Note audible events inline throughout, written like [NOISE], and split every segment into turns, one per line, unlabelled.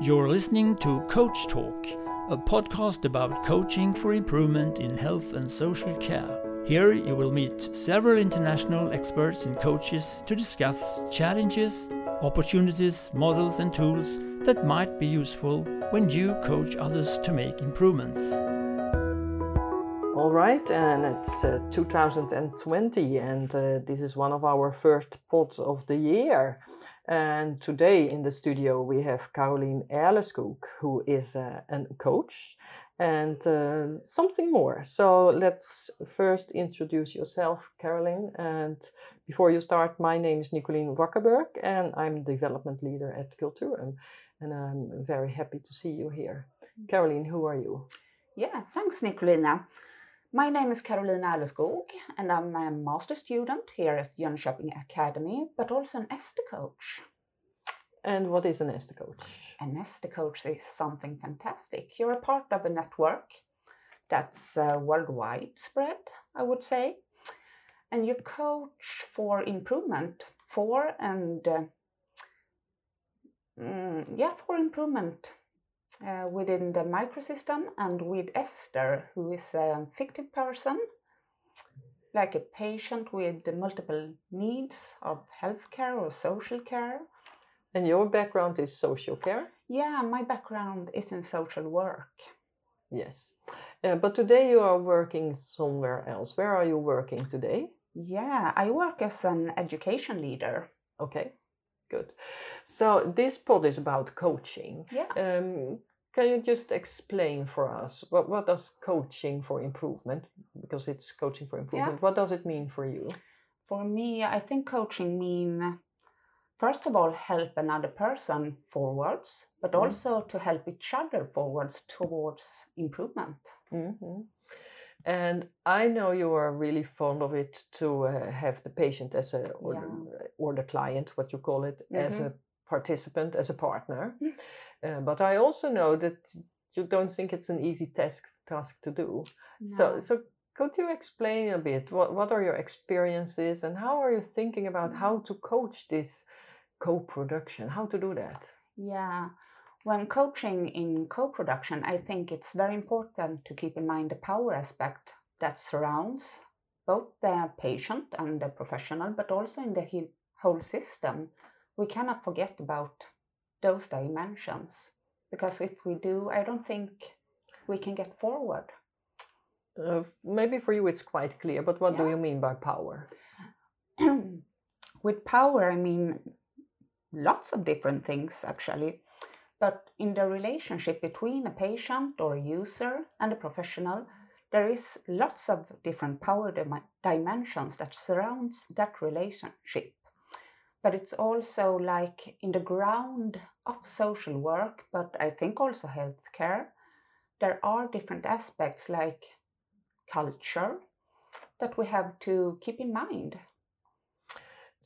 You're listening to Coach Talk, a podcast about coaching for improvement in health and social care. Here you will meet several international experts and coaches to discuss challenges, opportunities, models, and tools that might be useful when you coach others to make improvements.
All right, and it's uh, 2020, and uh, this is one of our first pods of the year. And today in the studio we have Caroline Erleskog, who is uh, a coach and uh, something more. So let's first introduce yourself, Caroline. And before you start, my name is Nicolien Wakkerberg, and I'm development leader at Qulturum. And I'm very happy to see you here. Caroline, who are you?
Yeah, thanks, Nicolina. My name is Caroline Erleskog, and I'm a master student here at Jönköping Academy, but also an Esther coach.
And what is an Esther coach?
An Esther coach is something fantastic. You're a part of a network that's uh, worldwide spread, I would say, and you coach for improvement for and uh, mm, yeah, for improvement uh, within the microsystem and with Esther, who is a fictive person, like a patient with multiple needs of healthcare or social care.
And your background is social care?
Yeah, my background is in social work.
Yes. Uh, but today you are working somewhere else. Where are you working today?
Yeah, I work as an education leader.
Okay, good. So this pod is about coaching.
Yeah.
Um, can you just explain for us what, what does coaching for improvement, because it's coaching for improvement,
Yeah.
what does it mean for you?
For me, I think coaching mean first of all help another person forwards, but
Mhm.
also to help each other forwards towards improvement.
hmm And I know you are really fond of it to uh, have the patient as a or,
Yeah.
or the client, what you call it, as
Mhm.
a participant, as a partner.
Mm.
Uh, but I also know that you don't think it's an easy task task to do. So
No.
so could you explain a bit what what are your experiences and how are you thinking about
Mm.
how to coach this co-production? How to do that?
Yeah. When coaching in co production, I think it's very important to keep in mind the power aspect that surrounds both the patient and the professional, but also in the whole system. We cannot forget about those dimensions because if we do, I don't think we can get forward.
Uh, maybe for you it's quite clear, but what do you mean by power? [CLEARS THROAT]
With power, I mean lots of different things actually. But in the relationship between a patient or a user and a professional, there is lots of different power dim- dimensions that surrounds that relationship. But it's also like in the ground of social work, but I think also healthcare, there are different aspects like culture that we have to keep in mind.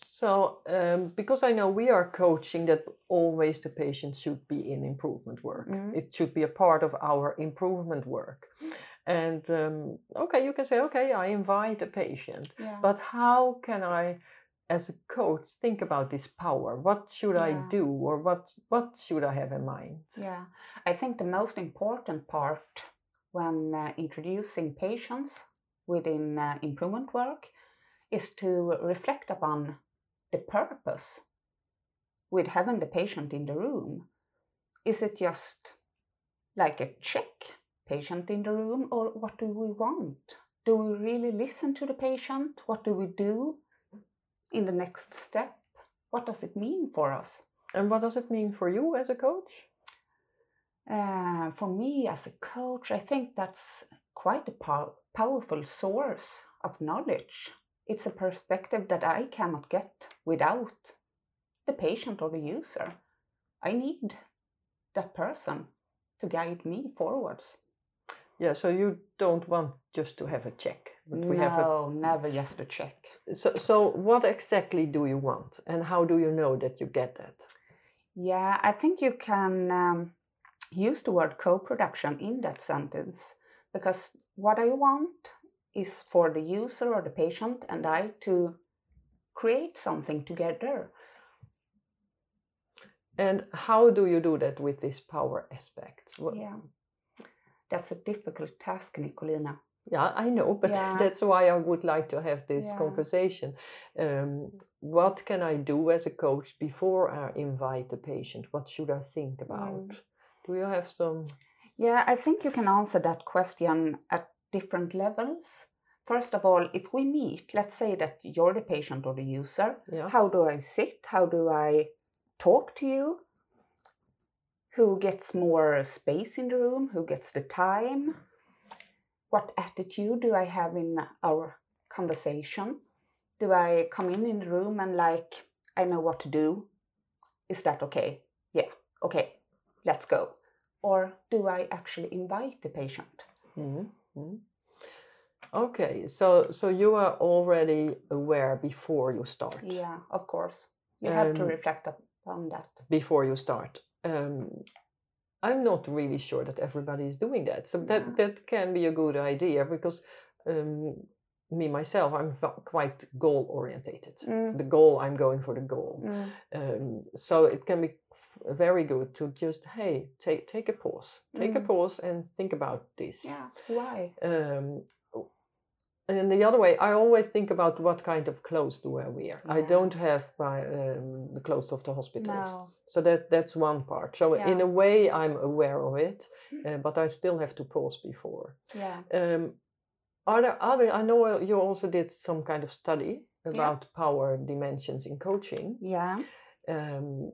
So, um, because I know we are coaching that always the patient should be in improvement work.
Mhm.
It should be a part of our improvement work. And um, okay, you can say, okay, I invite a patient,
Yeah.
but how can I, as a coach, think about this power? What should I do, or what what should I have in mind?
Yeah, I think the most important part when uh, introducing patients within uh, improvement work is to reflect upon the purpose with having the patient in the room. Is it just like a check patient in the room, or what do we want? Do we really listen to the patient? What do we do in the next step? What does it mean for us?
And what does it mean for you as a coach?
Uh, for me as a coach, I think that's quite a pow- powerful source of knowledge. It's a perspective that I cannot get without the patient or the user. I need that person to guide me forwards.
Yeah, so you don't want just to have a check. but we have a
no, never just a check.
So, so what exactly do you want, and how do you know that you get that?
Yeah, I think you can um, use the word co production in that sentence because what I want is for the user or the patient and I to create something together.
And how do you do that with this power aspect?
Yeah. That's a difficult task, Nicolina.
Yeah, I know, [LAUGHS] but
Yeah.
that's why I would like to have this
Yeah.
conversation. Um, what can I do as a coach before I invite the patient? What should I think about?
Mm.
Do you have some?
Yeah, I think you can answer that question at different levels. First of all, if we meet, let's say that you're the patient or the user,
Yeah.
how do I sit? How do I talk to you? Who gets more space in the room? Who gets the time? What attitude do I have in our conversation? Do I come in in the room and like, I know what to do? Is that okay? Yeah, okay, let's go. Or do I actually invite the patient?
Mhm, mhm. Okay, so so you are already aware before you start.
Yeah, of course. You have to
Um,
reflect upon that.
Before you start. Um, I'm not really sure that everybody is doing that. So that
Yeah.
that can be a good idea because um, me myself, I'm quite goal orientated.
Mm.
The goal, I'm going for the goal.
Mm.
Um, so it can be very good to just hey take take a pause, take a
Mm.
pause and think about this.
Yeah, why?
Um, and the other way, I always think about what kind of clothes do I wear. I don't have my um, the clothes of the hospitals,
No.
so that that's one part. So in a way, I'm aware of it,
Mm.
uh, but I still have to pause before.
Yeah.
Um, are there other? I know you also did some kind of study about power dimensions in coaching.
Yeah.
Um,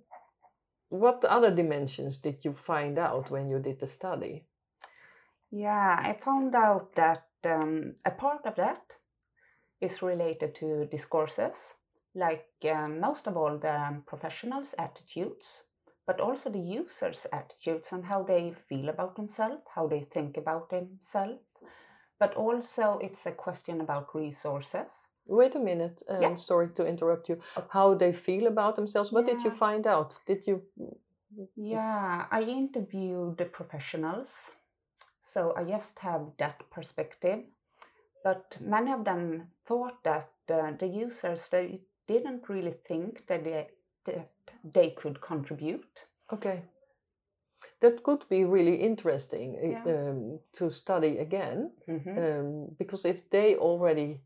what other dimensions did you find out when you did the study?
Yeah, I found out that um, a part of that is related to discourses, like um, most of all the professionals' attitudes, but also the users' attitudes and how they feel about themselves, how they think about themselves. But also, it's a question about resources.
Wait a minute. Um,
Yeah.
Sorry to interrupt you. How they feel about themselves. What did you find out? Did you?
Yeah, I interviewed the professionals, so I just have that perspective. But many of them thought that uh, the users they didn't really think that they, that they could contribute.
Okay. That could be really interesting
Yeah.
um, to study again,
Mhm.
um, because if they already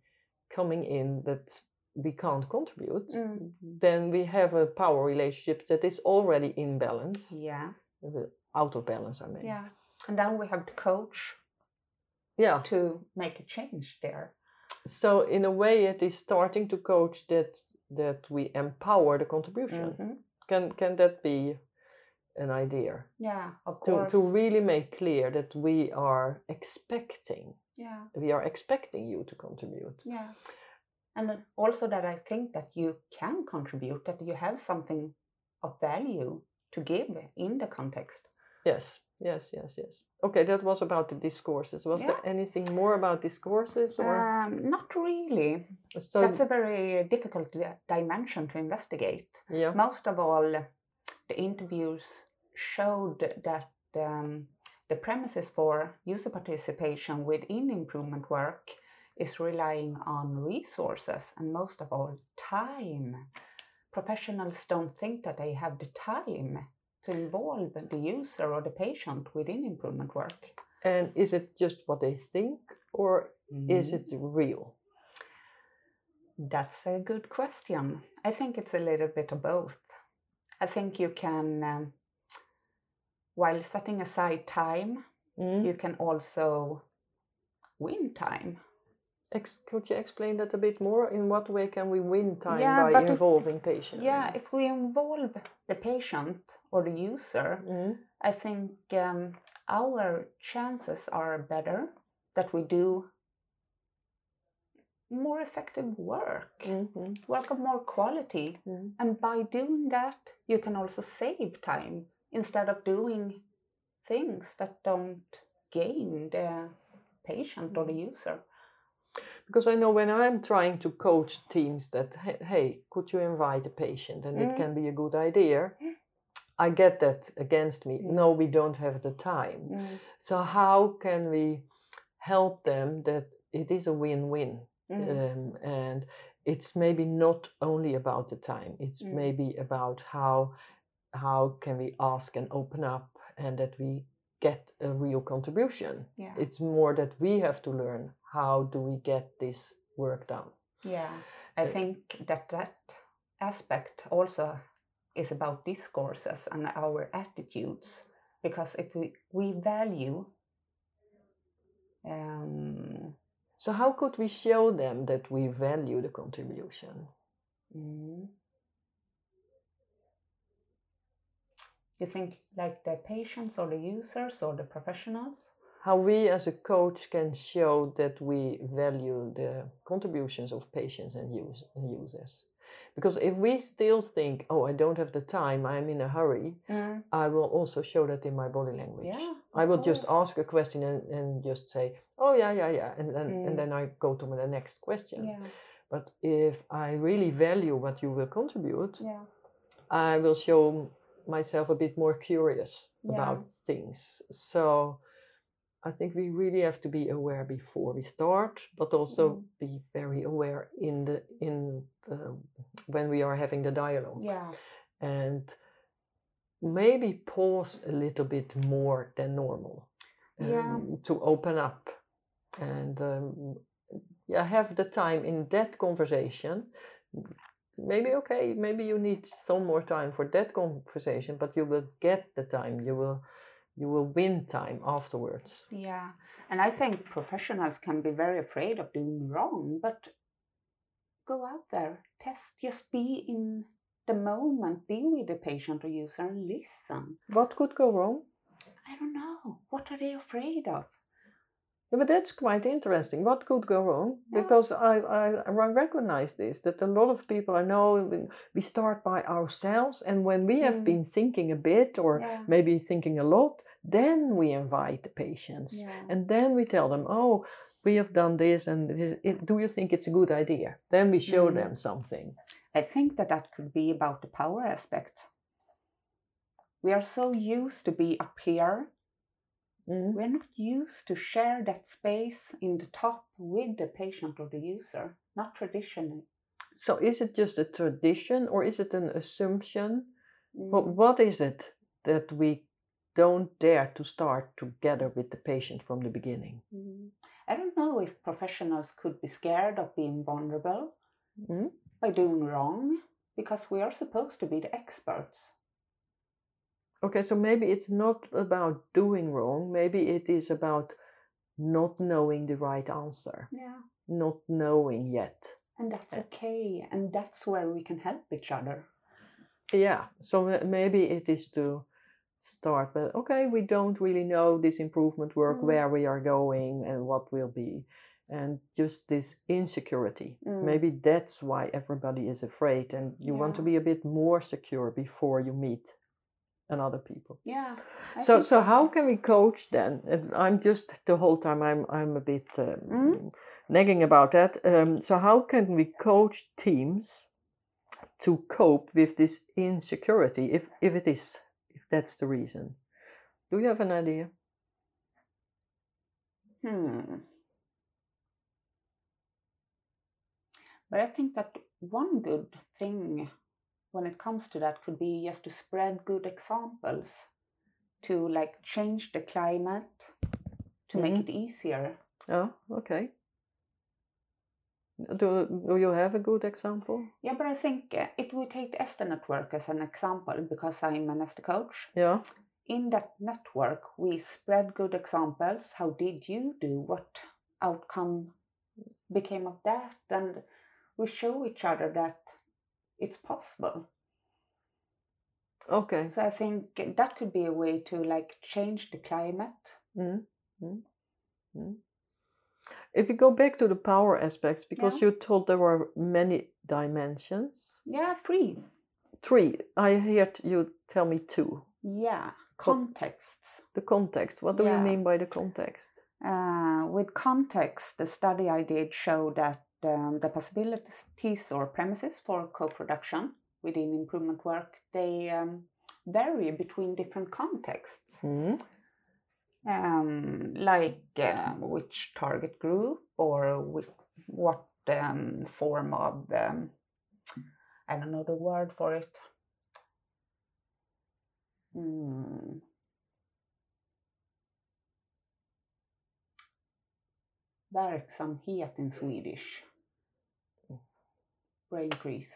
coming in that we can't contribute,
Mm.
then we have a power relationship that is already in balance,
Yeah,
out of balance. I mean,
yeah. And then we have to coach
yeah.
to make a change there.
So in a way, it is starting to coach that that we empower the contribution.
Mhm.
Can can that be an idea
Yeah, of
to
course.
to really make clear that we are expecting
yeah.
we are expecting you to contribute.
Yeah. And also that I think that you can contribute, that you have something of value to give in the context.
Yes, yes, yes, yes. Okay, that was about the discourses. Was there anything more about discourses or
Um, not really.
so?
That's a very difficult dimension to investigate.
yeah.
Most of all, the interviews showed that um, the premises for user participation within improvement work is relying on resources and most of all time. Professionals don't think that they have the time to involve the user or the patient within improvement work.
And is it just what they think or is
Mm.
it real?
That's a good question. I think it's a little bit of both. I think you can, um, while setting aside time,
Mm.
you can also win time.
Ex- could you explain that a bit more? In what way can we win time
Yeah,
by
but if-
involving patients?
Yeah, if we involve the patient or the user,
Mm.
I think um, our chances are better that we do more effective work,
Mhm.
work of more quality.
Mm.
And by doing that, you can also save time instead of doing things that don't gain the patient or the user.
Because I know when I'm trying to coach teams that, hey, could you invite a patient and it
Mm.
can be a good idea, I get that against me.
Mm.
No, we don't have the time. So, how can we help them that it is a win win?
Mm.
Um, and it's maybe not only about the time, it's
Mm.
maybe about how how can we ask and open up and that we get a real contribution.
Yeah.
It's more that we have to learn how do we get this work done.
Yeah. I
Uh,
think that that aspect also is about discourses and our attitudes. Because if we, we value um,
So how could we show them that we value the contribution?
mm, you think like the patients or the users or the professionals?
How we as a coach can show that we value the contributions of patients and, use, and users. Because if we still think, oh, I don't have the time, I'm in a hurry,
Mm,
I will also show that in my body language.
Yeah.
I will just ask a question and, and just say, oh, yeah, yeah, yeah. And then,
Mm.
and then I go to the next question.
Yeah.
But if I really value what you will contribute,
Yeah.
I will show myself a bit more curious about things. So I think we really have to be aware before we start, but also
Mm.
be very aware in the in the when we are having the dialogue
Yeah.
and maybe pause a little bit more than normal
Yeah.
um, to open up and um, yeah have the time in that conversation maybe okay maybe you need some more time for that conversation but you will get the time you will you will win time afterwards
Yeah, and I think professionals can be very afraid of doing wrong, but go out there, test, just be in the moment, be with the patient or user and listen.
what could go wrong
I don't know, what are they afraid of?
Yeah, but that's quite interesting. What could go wrong?
Yeah.
Because I, I, I recognize this that a lot of people I know we- start by ourselves, and when we have
Mm.
been thinking a bit or
Yeah.
maybe thinking a lot, then we invite the patients, and then we tell them, "Oh, we have done this, and this, it, do you think it's a good idea?" Then we show
Mm.
them something.
I think that that could be about the power aspect. We are so used to be up here,
Mm.
we're not used to share that space in the top with the patient or the user, not traditionally.
So, is it just a tradition, or is it an assumption? What,
Mm.
what is it that we don't dare to start together with the patient from the beginning?
Mm. I don't know if professionals could be scared of being vulnerable
Mm.
by doing wrong because we are supposed to be the experts.
Okay, so maybe it's not about doing wrong, maybe it is about not knowing the right answer,
Yeah.
not knowing yet.
And that's okay. And that's where we can help each other.
Yeah, so maybe it is to start, but okay, we don't really know this improvement work,
Mm.
where we are going and what will be, and just this insecurity.
Mm.
Maybe that's why everybody is afraid, and you want to be a bit more secure before you meet another people.
Yeah. I
so so
that-
how can we coach then And i'm just the whole time i'm i'm a bit um,
Mm.
nagging about that um, so how can we coach teams to cope with this insecurity if if it is if that's the reason do you have an idea
Hmm. But I think that one good thing when it comes to that could be just to spread good examples to like change the climate to make
Mhm.
it easier.
oh okay do, do you have a good example
Yeah, but I think uh, if we take the Esther network as an example, because I'm an Esther coach,
yeah
in that network we spread good examples. How did you do? What outcome became of that? And we show each other that it's possible.
okay
So I think that could be a way to like change the climate.
Mm, mm, mm. If we go back to the power aspects, because
Yeah.
you told there were many dimensions.
Yeah, three
Three. I heard you tell me two.
Yeah, contexts.
The context. What do
Yeah.
you mean by the context?
Uh, with context, the study I did showed that um, the possibilities or premises for co-production within improvement work they um, vary between different contexts,
Mm.
um, like uh, which target group or with what um, form of um, I don't know the word for it. Mm. Verksamhet in Swedish. Brain freeze.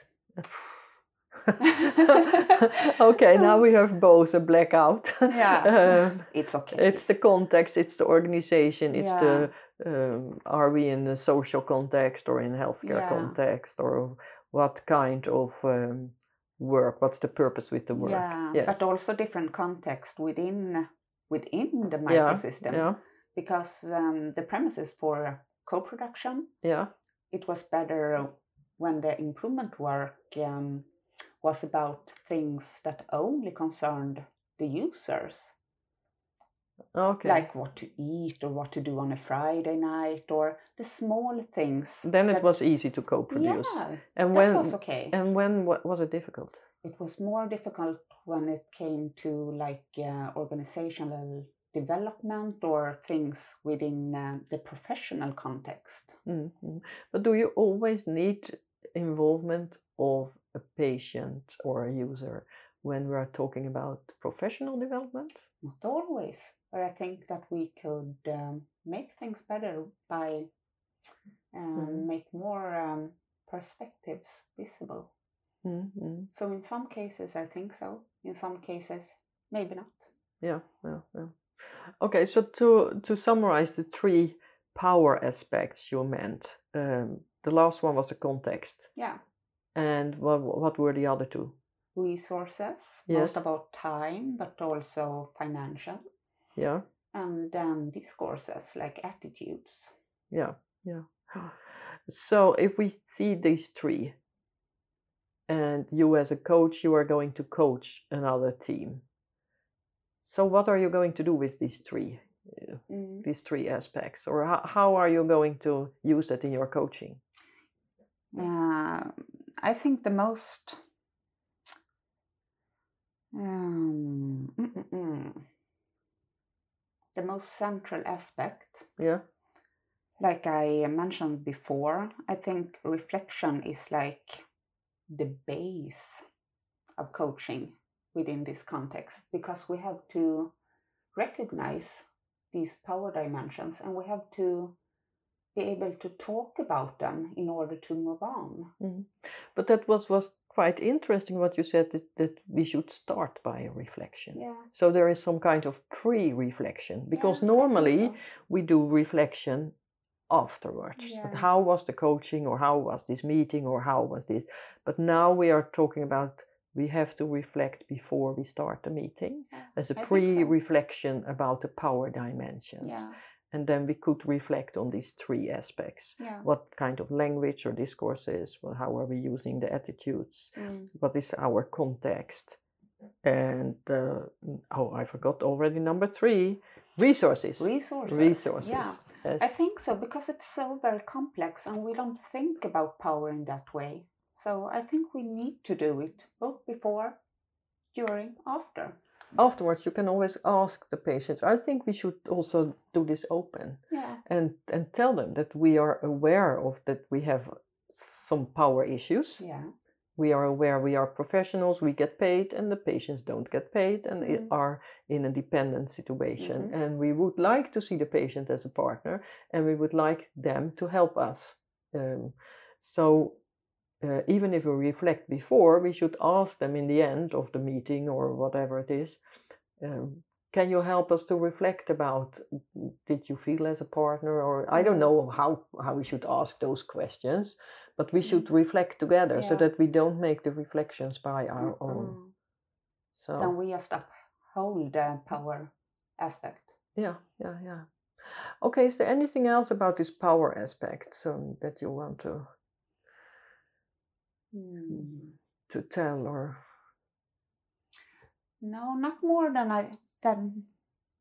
[LAUGHS]
okay, now we have both a blackout.
Yeah. [LAUGHS]
Um,
It's okay.
it's the context, it's the organization, it's
Yeah.
the um, are we in a social context or in healthcare
Yeah.
context or what kind of um, work? What's the purpose with the work?
Yeah,
yes.
but also different context within within the microsystem.
yeah,
Because um, the premises for co-production,
yeah,
it was better when the improvement work um, was about things that only concerned the users,
okay.
like what to eat or what to do on a Friday night, or the small things.
then it was easy to co-produce.
Yeah,
and when
was okay.
and when was it difficult?
it was more difficult when it came to like uh, organizational development or things within uh, the professional context.
Mm, mm. But do you always need involvement of a patient or a user when we are talking about professional development?
Not always, but I think that we could um, make things better by um,
Mhm.
make more um, perspectives visible.
Mm, mm.
So in some cases, I think so. In some cases, maybe not.
Yeah, yeah, yeah. Okay, so to to summarize the three power aspects you meant, um, the last one was the context,
Yeah.
and what what were the other two?
Resources,
Yes.
about time, but also financial.
Yeah,
and then discourses like attitudes.
yeah, yeah. So if we see these three, and you as a coach, you are going to coach another team. So what are you going to do with these three, uh, these three aspects, or how, how are you going to use that in your coaching?
Uh, I think the most um, mm, mm, mm. the most central aspect,
Yeah,
like I mentioned before, I think reflection is like the base of coaching within this context because we have to recognize these power dimensions and we have to be able to talk about them in order to move on. Mm-hmm.
but that was was quite interesting what you said that, that we should start by a reflection.
Yeah.
So there is some kind of pre-reflection because
Yeah,
normally
so.
we do reflection afterwards. But
Yeah.
how was the coaching or how was this meeting or how was this? But now we are talking about we have to reflect before we start the meeting as a pre-reflection about the power dimensions.
Yeah,
And then we could reflect on these three aspects.
yeah.
What kind of language or discourse is, well, how are we using the attitudes?
Mm.
what is our context and uh, oh i forgot already number three resources
Resources.
resources
Yeah,
yes.
I think so because it's so very complex and we don't think about power in that way. So I think we need to do it both before, during, after.
Afterwards you can always ask the patients. I think we should also do this open
Yeah,
and and tell them that we are aware of that we have some power issues.
Yeah,
we are aware we are professionals we get paid and the patients don't get paid and
Mhm.
are in a dependent situation.
Mhm.
and we would like to see the patient as a partner and we would like them to help us um, so uh, even if we reflect before we should ask them in the end of the meeting or whatever it is um, can you help us to reflect about did you feel as a partner or i don't
Mhm.
know how how we should ask those questions but we should reflect together so that we don't make the reflections by our own
Mm.
so
Then we just uphold the power aspect.
yeah yeah yeah okay is there anything else about this power aspect um, that you want to
Mm.
to tell or
No, not more than I than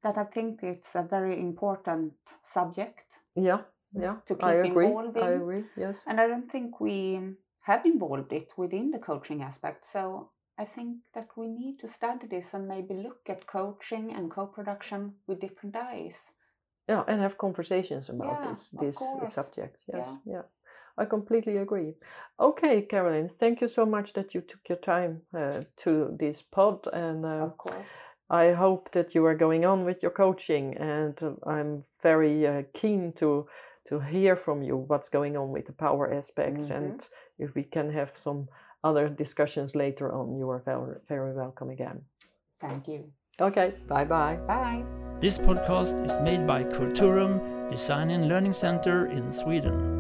that. I think it's a very important subject,
yeah yeah
To
i
keep
agree i agree yes
and I don't think we have involved it within the coaching aspect. So I think that we need to study this and maybe look at coaching and co-production with different eyes.
yeah and have conversations about
Yeah,
this this subject yes
Yeah.
yeah I completely agree. Okay, Caroline, thank you so much that you took your time uh, to this pod, and uh,
Of course.
I hope that you are going on with your coaching, and uh, I'm very uh, keen to to hear from you what's going on with the power aspects,
Mhm.
and if we can have some other discussions later on, you are very very welcome again.
Thank you.
Okay, bye bye.
Bye.
This podcast is made by Qulturum Design and Learning Center in Sweden.